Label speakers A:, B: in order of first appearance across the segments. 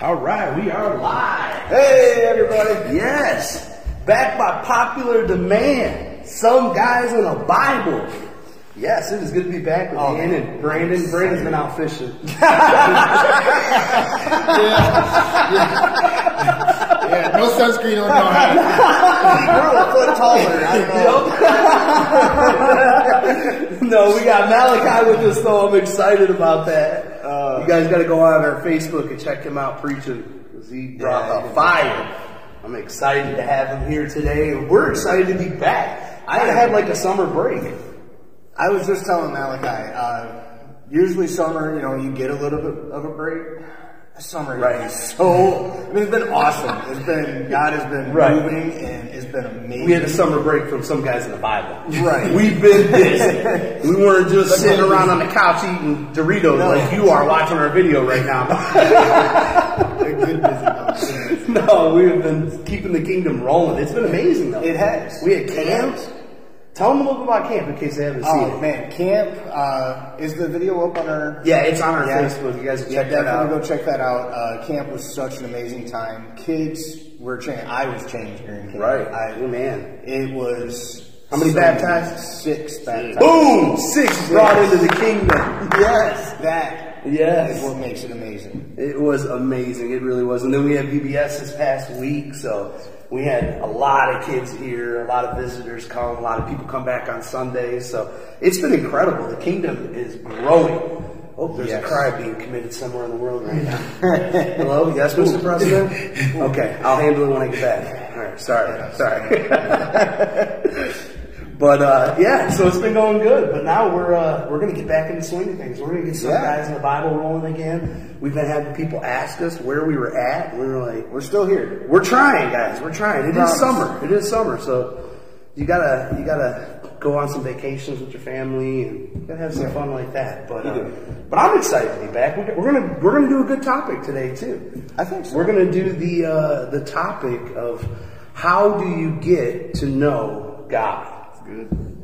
A: All right, we are live.
B: Hey, everybody.
A: Yes, back by popular demand. Some guys in a Bible. Yes, it is good to be back with
B: Oh,
A: Dan
B: man.
A: and Brandon. Brandon's been out fishing.
C: Yeah, yeah. no sunscreen on. No,
B: You're a foot taller. I know.
A: no, we got Malachi with us though. I'm excited about that.
B: Uh,
A: you guys got to go on our Facebook and check him out preaching. 'cause He brought
B: Yeah,
A: the fire. I'm excited to have him here today, and we're excited to be back. I had like a summer break.
B: I was just telling Malachi, uh, usually summer, you know, you get a little bit of a break. Summer
A: Right.
B: is so, I mean, it's been awesome. It's been, God has been
A: Right.
B: moving and it's been amazing.
A: We had a summer break from some guys in the Bible.
B: Right.
A: We've been busy. we weren't just sitting around on the couch eating Doritos
B: No.
A: like you are watching our video right now.
B: They're good busy though.
A: no, we've been keeping the kingdom rolling. It's been amazing though.
B: It has.
A: We had
B: camps.
A: Tell them a little bit about camp in case they haven't seen
B: Oh
A: it.
B: man, camp, uh, is the video up on our
A: Yeah, it's on our
B: Yeah.
A: Facebook. You guys can
B: Yeah,
A: check that
B: definitely
A: out.
B: go check that out. Uh, camp was such an amazing time. Kids were changed. I was changed during camp.
A: Right.
B: I,
A: Oh, man.
B: It was.
A: How many baptized?
B: Six baptized.
A: Boom! Six brought into the kingdom.
B: Yes, that
A: Yes.
B: is what makes it amazing.
A: It was amazing. It really was. And then we had VBS this past week, so we had a lot of kids here, a lot of visitors come, a lot of people come back on Sundays. So it's been incredible. The kingdom is growing. Oh, there's
B: Yes.
A: a crime being committed somewhere in the world right now. Hello? Yes, Mr. President? Okay, I'll handle it when I get back. All right, sorry. Sorry. But uh, yeah, so it's been going good. But now we're uh, we're gonna get back into swing of things. We're gonna get some
B: Yeah.
A: guys in the Bible rolling again. We've been having people ask us where we were at. We were like,
B: We're still here.
A: we're trying, guys. We're trying. It is summer. It is summer. So you gotta you gotta go on some vacations with your family and you gotta have some fun like that. But uh, but I'm excited to be back. We're, we're gonna we're gonna do a good topic today too.
B: I think so.
A: We're gonna do the uh, the topic of how do you get to know God.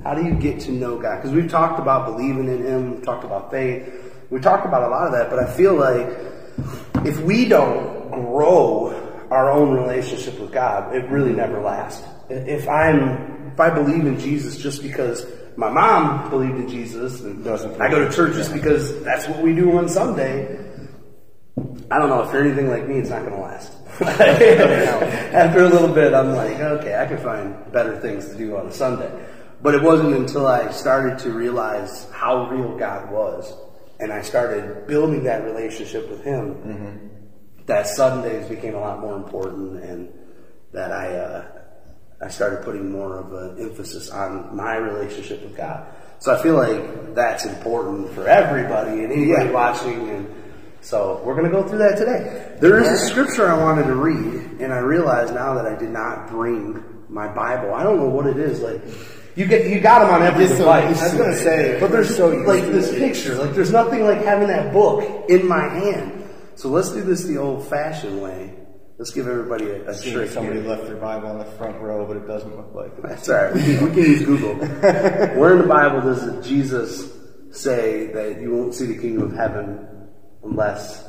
A: How do you get to know God? Because we've talked about believing in Him, we've talked about faith, we talked about a lot of that, but I feel like if we don't grow our own relationship with God, it really never lasts. If I'm, if I believe in Jesus just because my mom believed in Jesus, and
B: Doesn't
A: I go to church just because that's what we do on Sunday, I don't know if you're anything like me, it's not going to last. After a little bit, I'm like, okay, I can find better things to do on a Sunday. But it wasn't until I started to realize how real God was, and I started building that relationship with Him, that Sundays became a lot more important, and that I uh, I started putting more of an emphasis on my relationship with God. So I feel like that's important for everybody and anybody
B: Yeah.
A: watching, and so we're going to go through that today. There is a scripture I wanted to read, and I realize now that I did not bring my Bible. I don't know what it is. Like you get, you got them on every
C: so
A: device.
B: I was gonna say,
A: But there's
B: so
A: like this picture, like there's nothing like having that book in my hand. So let's do this the old-fashioned way. Let's give everybody a, a trick.
B: somebody
A: here.
B: left their Bible on the front row, but it doesn't look like it.
A: That's all right. We can, we can use Google. Where in the Bible does Jesus say that you won't see the kingdom of heaven unless?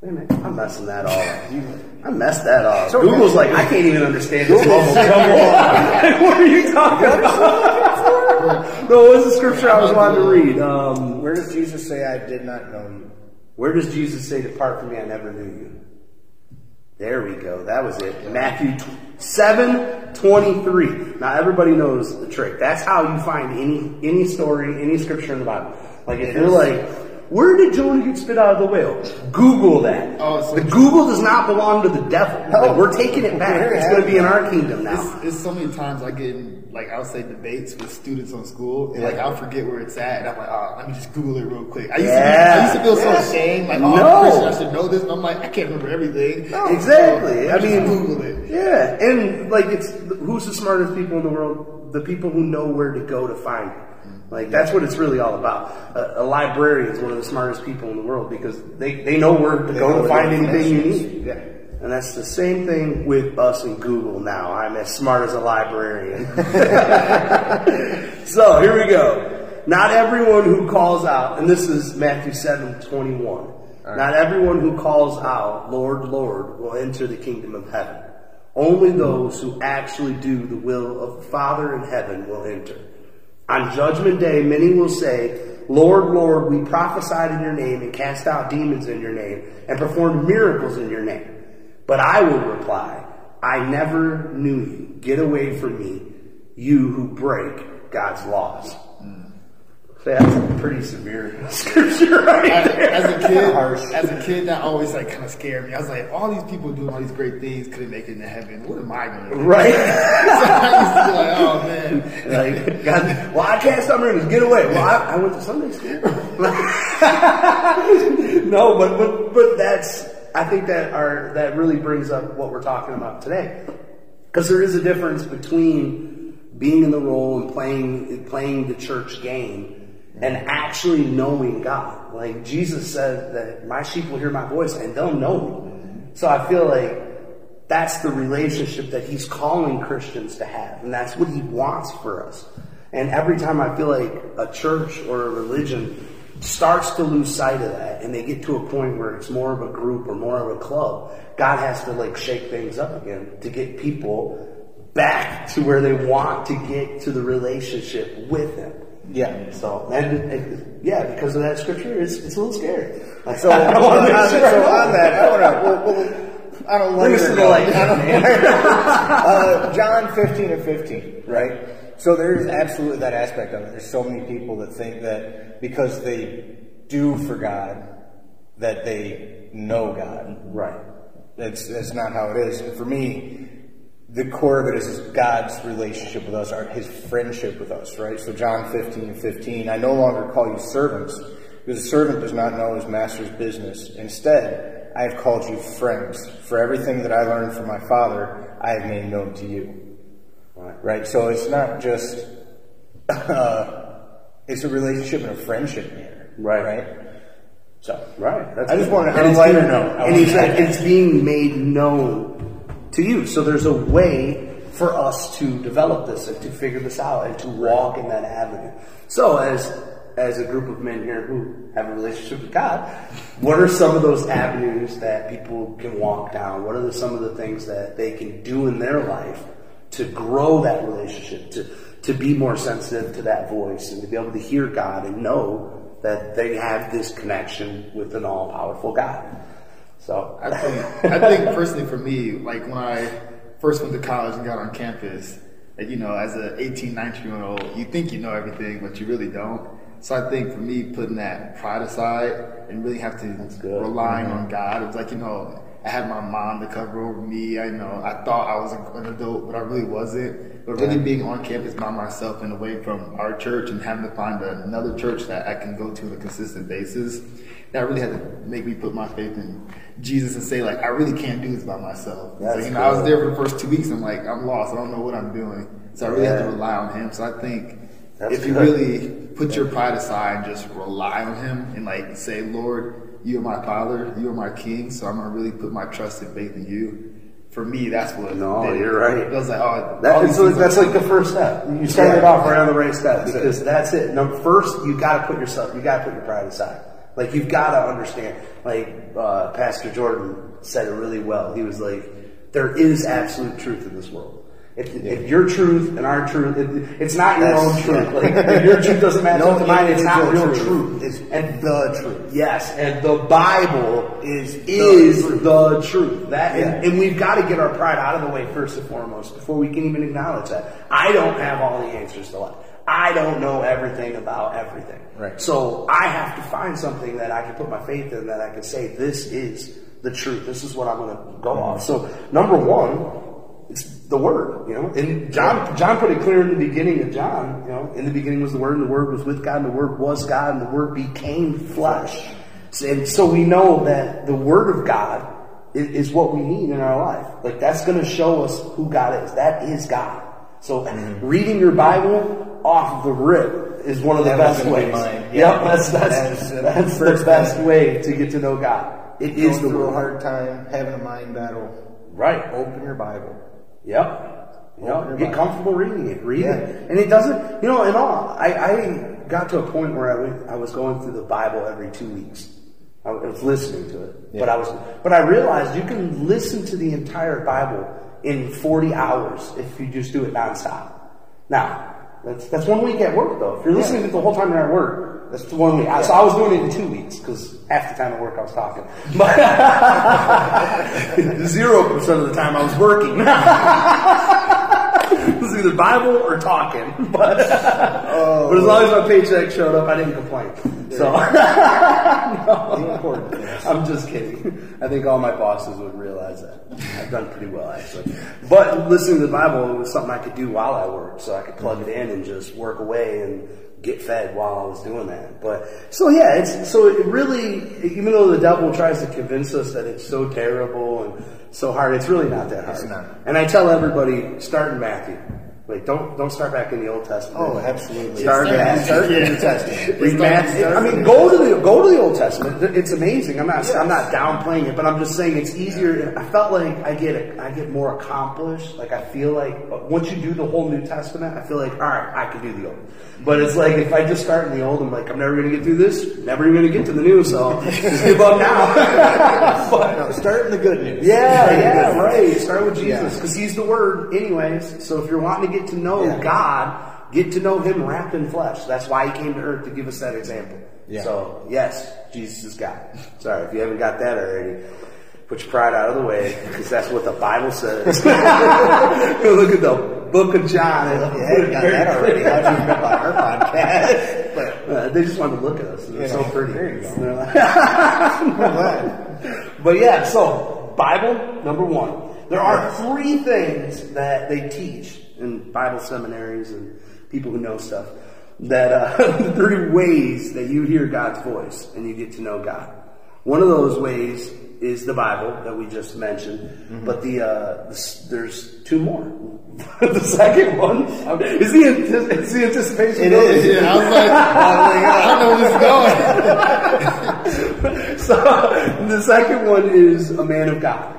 A: Wait a minute, I'm messing that all up. You, I messed that up.
B: So-
A: Google's like, I can't even understand this mumble jumble. what are you talking about? no, what's the scripture I was wanting to read? Um,
B: Where does Jesus say, I did not know you?
A: Where does Jesus say, Depart from me, I never knew you? There we go. That was it. Matthew tw- 7 23. Now, everybody knows the trick. That's how you find any any story, any scripture in the Bible. Like, if you're like, where did Jonah get spit out of the whale? Google that.
C: Oh, so
A: the Google does not belong to the devil. Like, oh. we're taking it back. It's going to be in our kingdom now.
C: It's, it's so many times I get in, like, I'll say debates with students on school, and, like, I'll forget where it's at, and I'm like, oh, let me just Google it real quick. I used,
A: Yeah.
C: to, be, I used to feel so ashamed, like, oh,
A: No.
C: I'm a Christian, I should know this, and I'm like, I can't remember everything.
A: Exactly.
C: So,
A: I mean,
C: Google it.
A: Yeah, and like it's who's the smartest people in the world? The people who know where to go to find it. Like that's what it's really all about. A, a librarian is one of the smartest people in the world because they, they know where to
B: They
A: go to find anything you need.
B: Yeah.
A: And that's the same thing with us and Google now. I'm as smart as a librarian. so here we go. Not everyone who calls out, and this is Matthew seven twenty one. Not everyone who calls out, Lord, Lord, will enter the kingdom of heaven. Only those who actually do the will of the Father in heaven will enter. On judgment day, many will say, Lord, Lord, we prophesied in your name and cast out demons in your name and performed miracles in your name. But I will reply, I never knew you. Get away from me, you who break God's laws. So that's a pretty severe scripture right
C: As, as a kid, as a kid, that always like kind of scared me. I was like, all these people doing all these great things couldn't make it into heaven. What am I gonna do?
A: Right?
C: I used to be like, oh man.
A: like, God, well, I can't stop miracles. Get away. Well, I, I went to Sunday school. no, but, but but that's I think that our that really brings up what we're talking about today, because there is a difference between being in the role and playing playing the church game and actually knowing God. Like Jesus said that my sheep will hear my voice and they'll know me. So I feel like that's the relationship that he's calling Christians to have, and that's what he wants for us. And every time I feel like a church or a religion starts to lose sight of that, and they get to a point where it's more of a group or more of a club, God has to like shake things up again to get people back to where they want to get to the relationship with Him.
B: Yeah.
A: So, and, and yeah, because of that scripture, it's, it's a little scary. Like,
B: So,
A: I don't wanna
B: on, so on that, I want to. We'll, we'll, I don't
A: Bring us
B: linger
A: to the
B: go.
A: light,
B: I don't uh, John 15 and 15, right? So there's absolutely that aspect of it. There's so many people that think that because they do for God, that they know God.
A: Right.
B: That's that's not how it is. And for me, the core of it is, God's relationship with us, our, His friendship with us, right? So John 15, 15, I no longer call you servants, because a servant does not know his master's business. Instead, I have called you friends. For everything that I learned from my Father, I have made known to you.
A: Right.
B: Right? So it's not just, uh, it's a relationship and a friendship manner.
A: Right.
B: Right? So,
A: Right. That's
B: I just
A: good.
B: wanted-
A: And
B: on a
A: it's being- And
B: want-
A: he's like, it's being made known to you. So there's a way for us to develop this and to figure this out and to walk in that avenue. So as as a group of men here who have a relationship with God, what are some of those avenues that people can walk down? What are the, some of the things that they can do in their life to grow that relationship, to to be more sensitive to that voice and to be able to hear God and know that they have this connection with an all powerful God. So
C: I think, I think personally for me, like when I first went to college and got on campus, like, you know, as an 18, 19 year old, you think you know everything, but you really don't. So I think for me, putting that pride aside and really have to relying mm-hmm. on God, it was like, you know, I had my mom to cover over me. I know I thought I was an adult, but I really wasn't. But really being on campus by myself and away from our church and having to find another church that I can go to on a consistent basis, that really had to make me put my faith in Jesus and say like, I really can't do this by myself.
A: That's
C: like, you know, I was there for the first two weeks. I'm like, I'm lost. I don't know what I'm doing. So I really have to rely on Him. So I think
A: That's
C: if you really put your pride aside and just rely on Him and like say, Lord, you are my Father, you are my King, so I'm gonna really put my trust and faith in you. For me, that's what.
A: No,
C: did
A: you're right.
C: It was like, oh,
A: That,
C: these
A: it's like, that's like the first step. You started
B: Yeah.
A: off right on the right step because that's it. Number first, you got to put yourself, you got to put your pride aside. Like you've got to understand. Like uh, Pastor Jordan said it really well. He was like, "There is absolute truth in this world. If, if your truth and our truth, it, it's not your
B: That's-
A: own truth.
B: yeah.
A: Like if your truth doesn't match
B: No
A: up to mine. It's not real truth.
B: truth. It's
A: and
B: the truth.
A: Yes, and the Bible
B: Is the
A: is
B: truth.
A: the truth. That and, and we've got to get our pride out of the way first and foremost before we can even acknowledge that. I don't have all the answers to life. I don't know everything about everything.
B: Right.
A: So I have to find something that I can put my faith in that I can say this is the truth. This is what I'm going to go off. So number one, it's the word, you know. And John John put it clear in the beginning of John, you know, in the beginning was the word, and the word was with God, and the word was God, and the word became flesh. And so we know that the word of God is, is what we need in our life. Like that's going to show us who God is. That is God. So mm-hmm. reading your Bible off the rip is one of the
B: That
A: best ways.
B: mine.
A: Yep,
B: Yeah.
A: that's that's
B: That's, uh,
A: that's the best way to get to know God. It
B: Going
A: is the
B: through a hard time, having a mind battle.
A: Right.
B: Open your Bible.
A: Yep. You know,
B: Open your
A: get
B: Bible.
A: comfortable reading it. Read
B: Yeah.
A: it. And it doesn't, you know, in all, I, I got to a point where I, went, I was going through the Bible every two weeks. I was listening to it, but I was, but I realized you can listen to the entire Bible in 40 hours if you just do it nonstop. Now, that's that's one week at work though. If you're listening to it the whole time you're at work, that's the one week. So I was doing it in two weeks because half the time at work I was talking, but zero percent of the time I was working. it was either Bible or talking, but oh. but as long as my paycheck showed up, I didn't complain. So.
B: The important things.
A: I'm just kidding. I think all my bosses would realize that. I've done pretty well, actually. But listening to the Bible was something I could do while I worked, so I could plug it in and just work away and get fed while I was doing that. But so yeah, it's so it really, even though the devil tries to convince us that it's so terrible and so hard, it's really not that hard.
B: It's not.
A: And I tell everybody, start in Matthew. Like, don't don't start back in the Old Testament.
B: Oh, absolutely.
A: Start in
C: Start-
B: in the New Testament.
A: Read Matthew. I mean, go to the go to the Old Testament. It's amazing. I'm not I'm not downplaying it, but I'm just saying it's easier. I felt like I get I get more accomplished. Like I feel like once you do the whole New Testament, I feel like all right, I can do the Old. But it's like if I just start in the Old, I'm like I'm never going to get through this. Never even going to get to the New. So just give up now. but,
B: No, start in the good news.
A: yeah,
B: Start in the
A: yeah, right. Start with Jesus because He's the Word, anyways. So if you're wanting to get to know
B: Yeah.
A: God, get to know Him wrapped in flesh. That's why He came to earth to give us that example.
B: Yeah.
A: So yes, Jesus is God. Sorry if you haven't got that already. Put your pride out of the way because that's what the Bible says. Look at the Book of John. and-
B: Yeah, you got that already. How'd you remember our podcast? But
A: Uh, they just wanted to look at us. They're
B: You
A: so
B: know,
A: pretty.
B: there you go.
A: Like- But yeah, so Bible number one. There are three things that they teach in Bible seminaries and people who know stuff. That uh, three ways that you hear God's voice and you get to know God. One of those ways is the Bible that we just mentioned,
B: Mm-hmm.
A: but the uh, this, there's two more. the second one is the it's the anticipation.
B: It
A: building.
C: Yeah, I was like, I don't know where this is going.
A: So the second one is a man of God.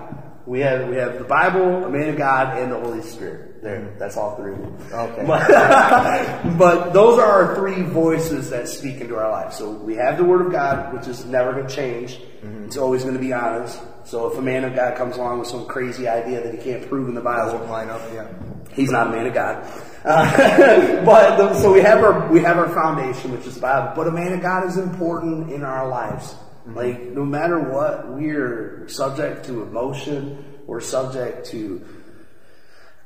A: We have we have the Bible, a man of God, and the Holy Spirit. There, that's all three.
B: Okay.
A: But, but those are our three voices that speak into our life. So we have the Word of God, which is never going to change. It's always going to be honest. So if a man of God comes along with some crazy idea that he can't prove in the Bible,
B: line up, yeah.
A: He's not a man of God. Uh, but the, so we have our we have our foundation, which is the Bible. But a man of God is important in our lives. Mm-hmm. Like no matter what, we're subject to emotion. We're subject to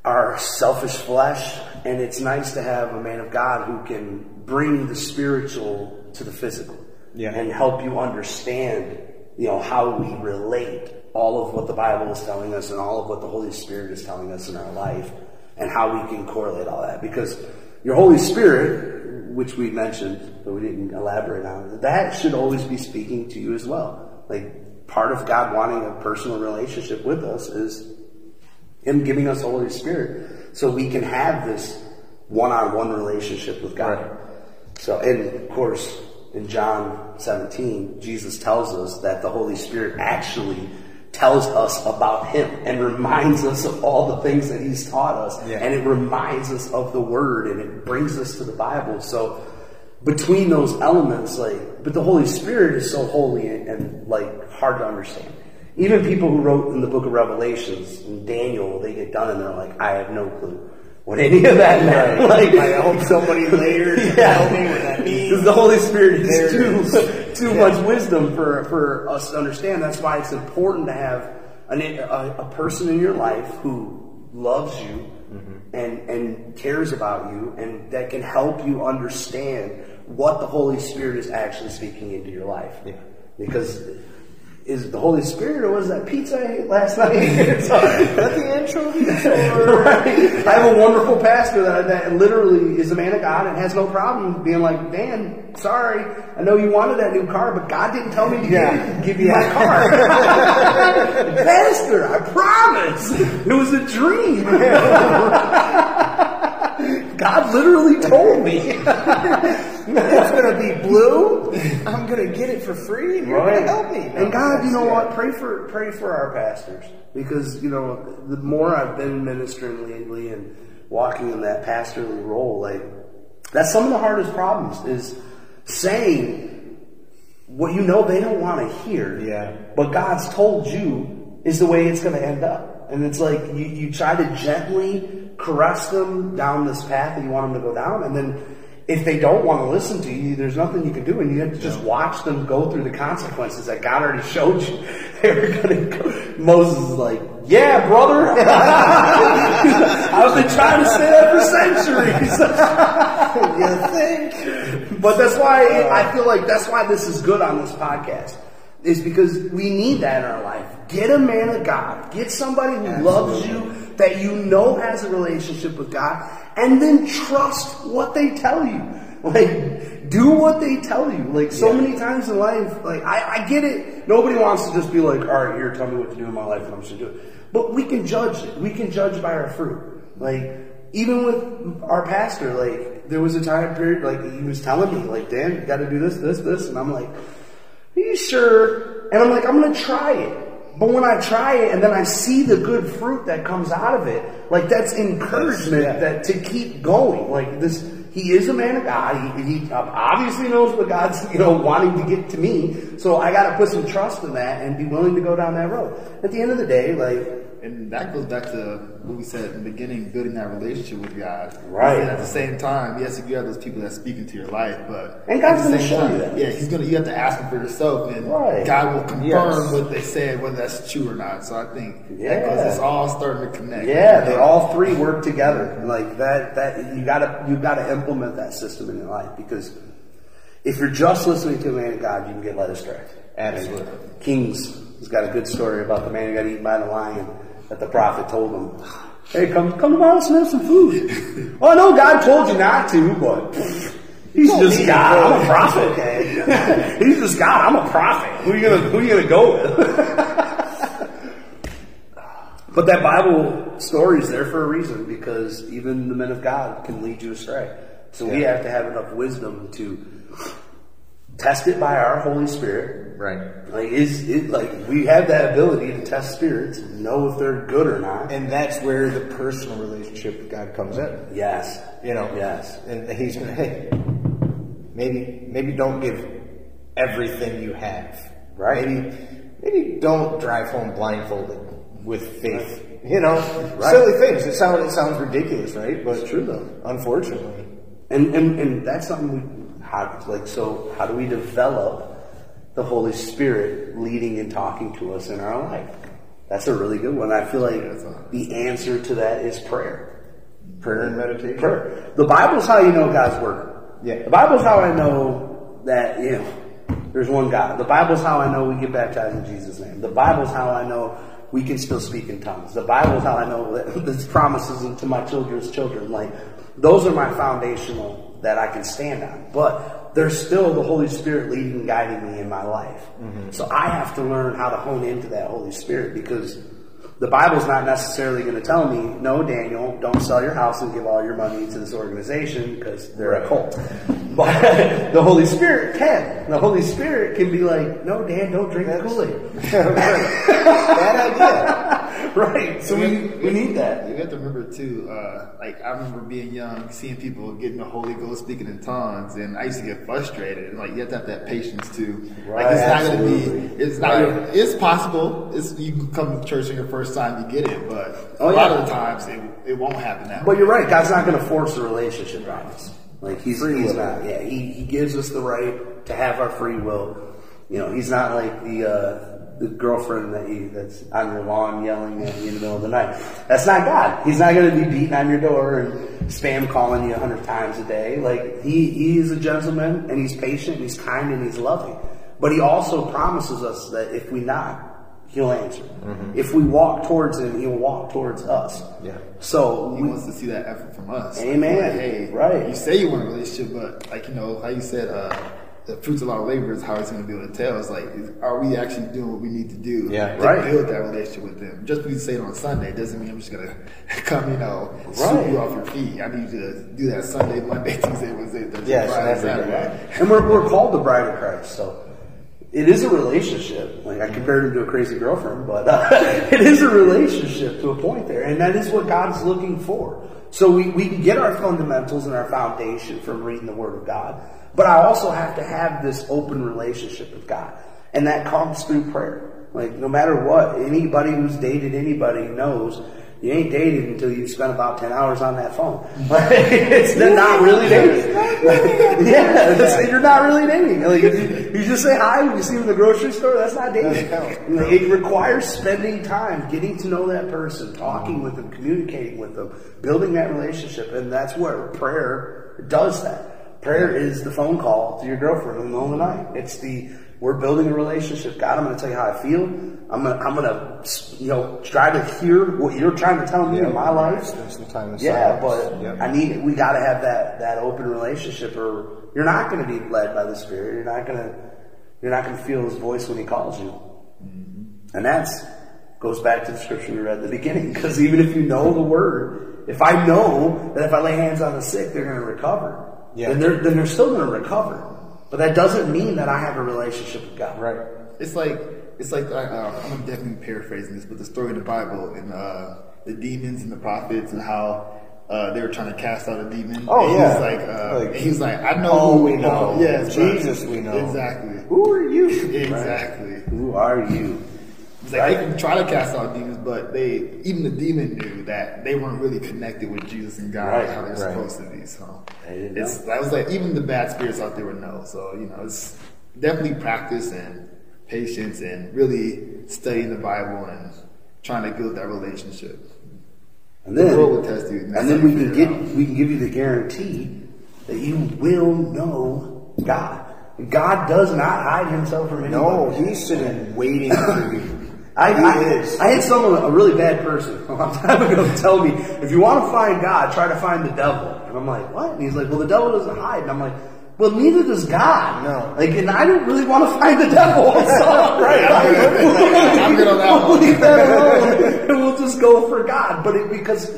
A: our selfish flesh, and it's nice to have a man of God who can bring the spiritual to the physical,
B: Yeah.
A: and help you understand, you know, how we relate all of what the Bible is telling us and all of what the Holy Spirit is telling us in our life, and how we can correlate all that. Because your Holy Spirit, which we mentioned, but we didn't elaborate on, that should always be speaking to you as well. Like part of God wanting a personal relationship with us is him giving us the Holy Spirit so we can have this one-on-one relationship with God.
B: Right.
A: So, and of course, in John 17, Jesus tells us that the Holy Spirit actually tells us about Him and reminds us of all the things that He's taught us.
B: Yeah.
A: And it reminds us of the Word and it brings us to the Bible. So, between those elements, like, but the Holy Spirit is so holy and, and like hard to understand. Even people who wrote in the book of Revelations and Daniel, they get done and they're like, I have no clue what any of that meant. Like,
B: I hope somebody later can tell me what that means.
A: because the Holy Spirit
B: There
A: is
B: it
A: too, too
B: Yeah.
A: much wisdom for, for us to understand. That's why it's important to have an, a, a person in your life who loves you
B: Mm-hmm.
A: and, and cares about you and that can help you understand what the Holy Spirit is actually speaking into your life.
B: Yeah.
A: Because is it the Holy Spirit or was that pizza I ate last night? So-
B: Got the anchovies or
A: Right. I have a wonderful pastor that, that literally is a man of God and has no problem being like, Dan, sorry, I know you wanted that new car, but God didn't tell me to
B: Yeah.
A: give, give you my car. pastor, I promise. It was a dream. God literally told me.
B: It's gonna be blue. I'm gonna get it for free, and you're gonna help me.
A: And God, you know
B: Yeah.
A: what? Pray for pray for our pastors because you know the more I've been ministering lately and walking in that pastorly role, like that's some of the hardest problems is saying what you know they don't want to hear.
B: Yeah.
A: But God's told you is the way it's going to end up. And it's like you, you try to gently caress them down this path that you want them to go down. And then if they don't want to listen to you, there's nothing you can do. And you have to just watch them go through the consequences that God already showed you. they were going to go. Moses is like, yeah, brother. I've been trying to say that for centuries.
B: you think?
A: But that's why I feel like that's why this is good on this podcast. Is because we need that in our life. Get a man of God. Get somebody who loves you, that you know has a relationship with God, and then trust what they tell you. Like, do what they tell you. Like, so
B: Yeah.
A: many times in life, like, I, I get it. Nobody wants to just be like, all right, here, tell me what to do in my life and I'm just gonna do it. But we can judge it. We can judge by our fruit. Like, even with our pastor, like, there was a time period, like, he was telling me, like, Dan, you gotta do this, this, this. And I'm like, are you sure? And I'm like, I'm gonna try it. But when I try it and then I see the good fruit that comes out of it, like that's encouragement
B: yeah.
A: that to keep going. Like this, he is a man of God. He, he obviously knows what God's, you know, wanting to get to me. So I got to put some trust in that and be willing to go down that road. At the end of the day, like
C: And that goes back to what we said in the beginning, building that relationship with God.
A: Right.
C: And at the same time, yes, you have those people that speak into your life, but
A: And God's
C: at the
A: gonna
C: same
A: show you
C: time,
A: that.
C: Yeah, He's gonna. You have to ask Him for yourself, and
A: Right.
C: God will confirm
B: Yes.
C: what they said, whether that's true or not. So I think
A: Yeah.
C: that goes, it's all starting to connect.
A: Yeah,
C: you
A: they all three work together. Like that, that you gotta you gotta implement that system in your life because if you're just listening to a man of God, you can get led astray.
B: Absolutely.
A: Kings has got a good story about the man who got eaten by the lion that the prophet told him, "Hey, come come to my house and have some food." well, I know God told you not to, but he's just God. I'm a prophet. Okay, he's just God. I'm a prophet. Who are you gonna who are you gonna go with? But that Bible story is there for a reason because even the men of God can lead you astray. So we have to have enough wisdom to test it by our Holy Spirit.
B: Right.
A: Like is it like we have that ability to test spirits, know if they're good or not.
B: And that's where the personal relationship with God comes in.
A: yes.
B: You know,
A: Yes.
B: and he's gonna hey, maybe maybe don't give everything you have.
A: Right.
B: Maybe maybe don't drive home blindfolded with faith. You know,
A: Right.
B: silly things. It sounds it sounds ridiculous, right? But
A: It's true, though.
B: Unfortunately,
A: And and, and that's something we how like so how do we develop the Holy Spirit leading and talking to us in our life? That's a really good one. I feel like the answer to that is prayer.
B: prayer and meditation.
A: Prayer. The Bible's how you know God's word.
B: Yeah.
A: The Bible's how I know that, you know, there's one God. The Bible's how I know we get baptized in Jesus' name. The Bible's how I know we can still speak in tongues. The Bible's how I know that there's promises into my children's children. Like, those are my foundational that I can stand on. But there's still the Holy Spirit leading and guiding me in my life. Mm-hmm. So I have to learn how to hone into that Holy Spirit because the Bible's not necessarily going to tell me, no, Daniel, don't sell your house and give all your money to this organization because they're a cult. But the Holy Spirit can. The Holy Spirit can be like, no, Dan, don't drink the Kool-Aid.
B: Bad idea.
A: right. So we, we need that.
C: You have to remember too, uh, like I remember being young, seeing people getting the Holy Ghost, speaking in tongues, and I used to get frustrated. And like you have to have that patience too. Right. like it's not going to be, it's not,
B: Right.
C: gonna, it's possible. It's you can come to church on your first time, you get it, but
A: Oh,
C: a lot of the times it, it won't happen that
A: But
C: way.
A: you're right. God's not going to force a relationship on us. Like he's,
B: Free
A: he's
B: will.
A: not. Yeah, he, he gives us the right to have our free will. You know, he's not like the uh, the girlfriend that you that's on your lawn yelling at you in the middle of the night. That's not God. He's not going to be beating on your door and spam calling you a hundred times a day. Like he he is a gentleman and he's patient, and he's kind, and he's loving. But he also promises us that if we knock, he'll answer. If we walk towards him, he'll walk towards us.
B: Yeah.
A: So
C: He
A: we,
C: wants to see that effort from us.
A: Amen.
C: Like, hey,
A: Right.
C: You say you want a relationship, but like you know how you said, uh, the fruits of our labor is how it's going to be able to tell. It's like, is, are we actually doing what we need to do
B: Yeah.
C: to
A: Right.
C: build that relationship with them? Just because you say it on Sunday doesn't mean I'm just going to come, you know,
A: Right.
C: sweep you off your feet. I need you to do that Sunday, Monday, Tuesday, Wednesday, Thursday,
B: Yes,
C: Friday,
B: every day.
C: Saturday.
A: And we're, we're called the bride of Christ, so it is a relationship. Like I compared him to a crazy girlfriend, but uh, it is a relationship to a point there, and that is what God's looking for. So we, we can get our fundamentals and our foundation from reading the Word of God, But I also have to have this open relationship with God. And that comes through prayer. Like, no matter what, anybody who's dated anybody knows you ain't dated until you've spent about 10 hours on that phone. Like, it's they're not really dating. yeah, you're not really dating. Like, you, you just say hi when you see them in the grocery store, that's not dating. It requires spending time getting to know that person, talking with them, communicating with them, building that relationship. And that's where prayer does that. Prayer is the phone call to your girlfriend in the middle of the night. It's the we're building a relationship. God, I'm going to tell you how I feel. I'm going to, I'm going to, you know, try to hear what you're trying to tell me in my life.
B: Some time
A: Yeah,
B: silence.
A: but
B: Yep.
A: I need, we got to have that, that open relationship or you're not going to be led by the Spirit. You're not going to, you're not going to feel His voice when He calls you. Mm-hmm. And that's, goes back to the scripture we read at the beginning. Because even if you know the word, if I know that if I lay hands on the sick, they're going to recover,
B: Yeah.
A: then they're, then they're still going to recover. But that doesn't mean that I have a relationship with God.
B: Right.
C: It's like it's like uh, uh, I'm definitely paraphrasing this, but the story in the Bible and uh, the demons and the prophets and how uh, they were trying to cast out a demon.
B: Oh,
C: and
B: yeah.
C: He's like, uh,
B: Like,
C: he's like, I know
B: Paul
C: who
B: we know.
C: Yes,
B: Jesus
C: right.
B: we know.
C: Exactly.
A: Who are you?
C: Exactly.
A: Who are you?
C: It's like they can try to cast out demons, but they even the demon knew that they weren't really connected with Jesus and God
A: Right,
C: how they're
B: right.
C: supposed to be. So
A: They
C: it's
A: know.
C: that was like even the bad spirits out there would know. So you know, it's definitely practice and patience and really studying the Bible and trying to build that relationship.
A: And
C: The
A: then,
C: world will test you, and
A: and then we can get
C: out.
A: we can give you the guarantee that you will know God. God does not hide Himself from anybody.
B: No, he's sitting waiting for you.
A: I, I,
B: is.
A: I had someone, a really bad person, a long time ago, tell me, if you want to find God, try to find the devil. And I'm like, what? And he's like, well, the devil doesn't hide. And I'm like, well, neither does God.
B: No.
A: Like, and I don't really want to find the devil. So, right.
C: I'm good on that one.
A: leave that alone, and we'll just go for God. But it, because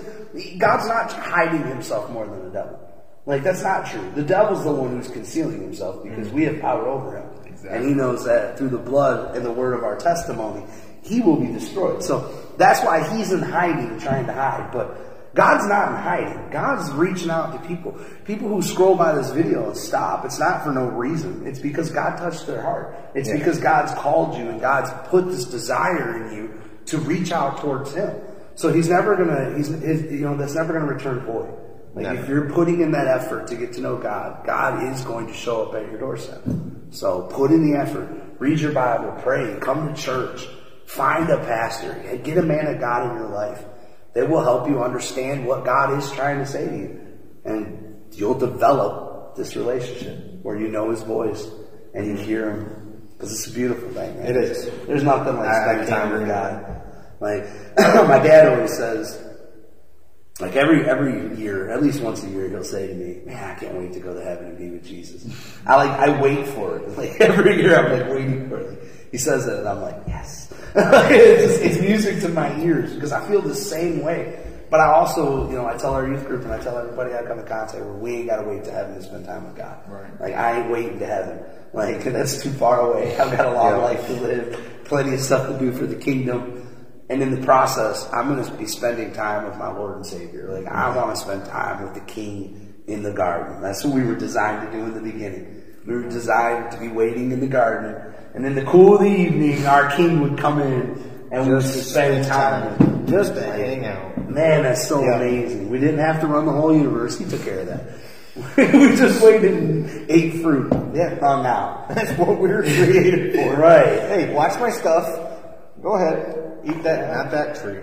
A: God's not hiding himself more than the devil. Like, that's not true. The devil's the one who's concealing himself because mm. we have power over him.
C: Exactly.
A: And he knows that through the blood and the word of our testimony, he will be destroyed. So that's why he's in hiding and trying to hide. But God's not in hiding. God's reaching out to people. People who scroll by this video and stop, it's not for no reason. It's because God touched their heart. It's
B: Yeah.
A: because God's called you and God's put this desire in you to reach out towards him. So he's never gonna, he's, his, you know, that's never gonna return void. Like
B: Never.
A: if you're putting in that effort to get to know God, God is going to show up at your doorstep. So put in the effort. Read your Bible, pray, come to church, find a pastor, and get a man of God in your life that will help you understand what God is trying to say to you. And you'll develop this relationship where you know his voice and you hear him. Because it's a beautiful thing. man.
B: It is.
A: There's nothing like spending time with God. Like my dad always says, like every every year, at least once a year, he'll say to me, "Man, I can't wait to go to heaven and be with Jesus." I like I wait for it. Like every year, I'm like waiting for it. He says it, and I'm like, "Yes." it's, it's music to my ears because I feel the same way. But I also, you know, I tell our youth group and I tell everybody I come in contact with, we ain't got to wait to heaven to spend time with God.
C: Right.
A: Like I ain't waiting to heaven. Like that's too far away. I've got a long
B: Yeah.
A: life to live, plenty of stuff to do for the kingdom. And in the process, I'm going to be spending time with my Lord and Savior. Like, I want to spend time with the King in the garden. That's what we were designed to do in the beginning. We were designed to be waiting in the garden. And in the cool of the evening, our King would come in and we would spend time.
B: Just to hang out.
A: Man, that's so
B: Yeah.
A: amazing. We didn't have to run the whole universe. He took care of that. we just waited and ate fruit.
B: Yeah.
A: Hung out.
B: That's what we were created for.
A: Right.
B: Hey, watch my stuff. Go ahead. Eat that, not that tree.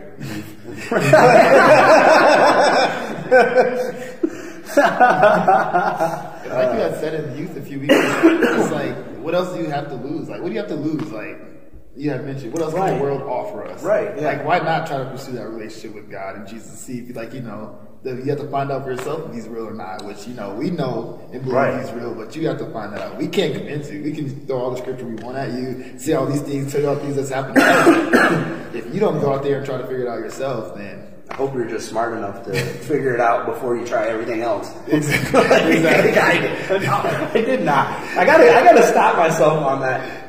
C: like you had said in youth a few weeks ago, it's like, what else do you have to lose? Like, what do you have to lose? Like, you have mentioned, what else can the world offer us?
A: Right, yeah.
C: Like, why not try to pursue that relationship with God and Jesus? See if, you like, you know, that you have to find out for yourself if He's real or not. Which you know, we know and believe
A: Right.
C: He's real, but you have to find that out. We can't convince you. We can throw all the scripture we want at you, say all these things, tell you all things that's happening. if you don't go out there and try to figure it out yourself, then
A: I hope you're just smart enough to figure it out before you try everything else.
C: Exactly.
A: I, I did not. I gotta, I gotta stop myself on that.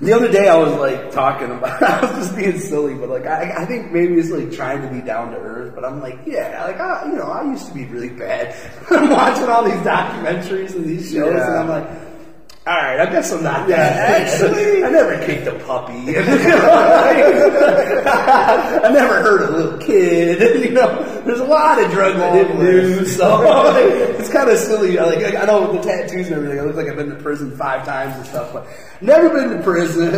A: The other day I was like talking about, I was just being silly, but like I, I think maybe it's like trying to be down to earth. But I'm like, yeah, like I, you know, I used to be really bad. I'm watching all these documentaries and these shows,
B: Yeah.
A: and I'm like, all right, I guess I'm not
B: Yeah,
A: that.
B: actually-
A: I never kicked a puppy. I never hurt a little kid. You know, there's a lot of drugs I didn't do, so it's kind of silly. Like I know with the tattoos and everything, I look like I've been to prison five times and stuff, but never been to prison.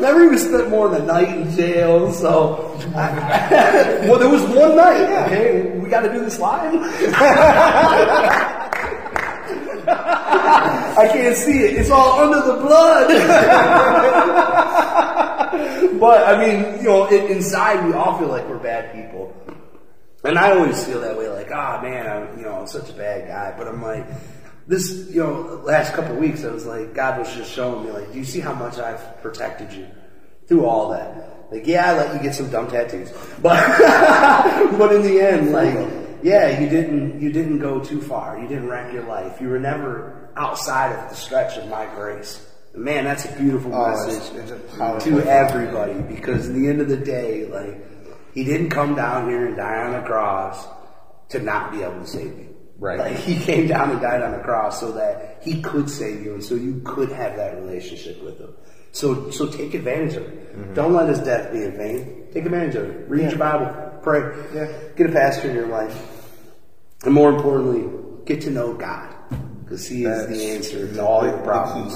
A: never even spent more than a night in jail. So, I, well, there was one night. Okay, we got to do this live. I can't see it. It's all under the blood. but I mean, you know, in, inside we all feel like we're bad people, and I always feel that way. Like, ah, man, I'm you know I'm such a bad guy. But I'm like, this, you know, last couple weeks, I was like, God was just showing me, like, do you see how much I've protected you through all that? Like, yeah, I let you get some dumb tattoos, but but in the end, like. Yeah, you didn't. You didn't go too far. You didn't wreck your life. You were never outside of the stretch of my grace. Man, that's a beautiful
B: Oh,
A: message
B: it's a
A: to everybody because in the end of the day, like he didn't come down here and die on a cross to not be able to save you.
B: Right.
A: Like he came down and died on a cross so that he could save you and so you could have that relationship with him. So so take advantage of it.
B: Mm-hmm.
A: Don't let his death be in vain. Take advantage of it. Read your Bible. Pray.
B: Yeah.
A: Get a pastor in your life. And more importantly, get to know God. Because he is the answer to all your problems.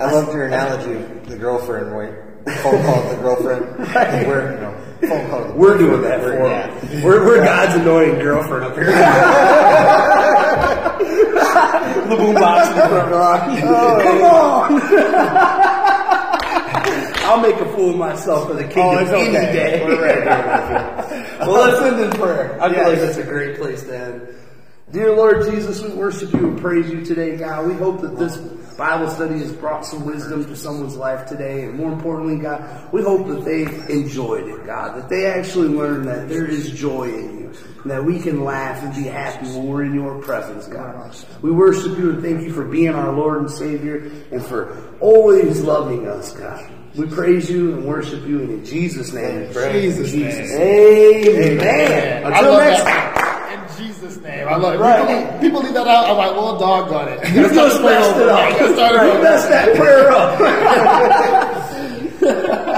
B: I loved your analogy, of the girlfriend. Wait, phone call the girlfriend.
A: Right.
B: We're, you know, phone call.
A: We're doing that
B: We're-
A: for
B: yeah.
A: We're, we're God's annoying girlfriend up here. the boombox in the front row. Oh. Come on. I'll make a fool of myself for the oh, kingdom
B: Oh, it's
A: any day.
B: We're right there with
A: well, let's end in prayer. I feel
B: Yes.
A: like that's a great place to end. Dear Lord Jesus, we worship you and praise you today, God. We hope that this Bible study has brought some wisdom to someone's life today. And more importantly, God, we hope that they enjoyed it, God. That they actually learned that there is joy in you. That we can laugh and be happy when we're in your presence, God. We worship you and thank you for being our Lord and Savior and for always loving us, God. We praise you and worship you and in Jesus' name. we pray.
C: Jesus' name.
A: Amen.
C: I
A: Until next time
C: his name. I'm like,
A: right.
C: people, people leave that out. I'm like, well, dog got it.
A: You just messed it up.
C: Right. You
A: messed that prayer up.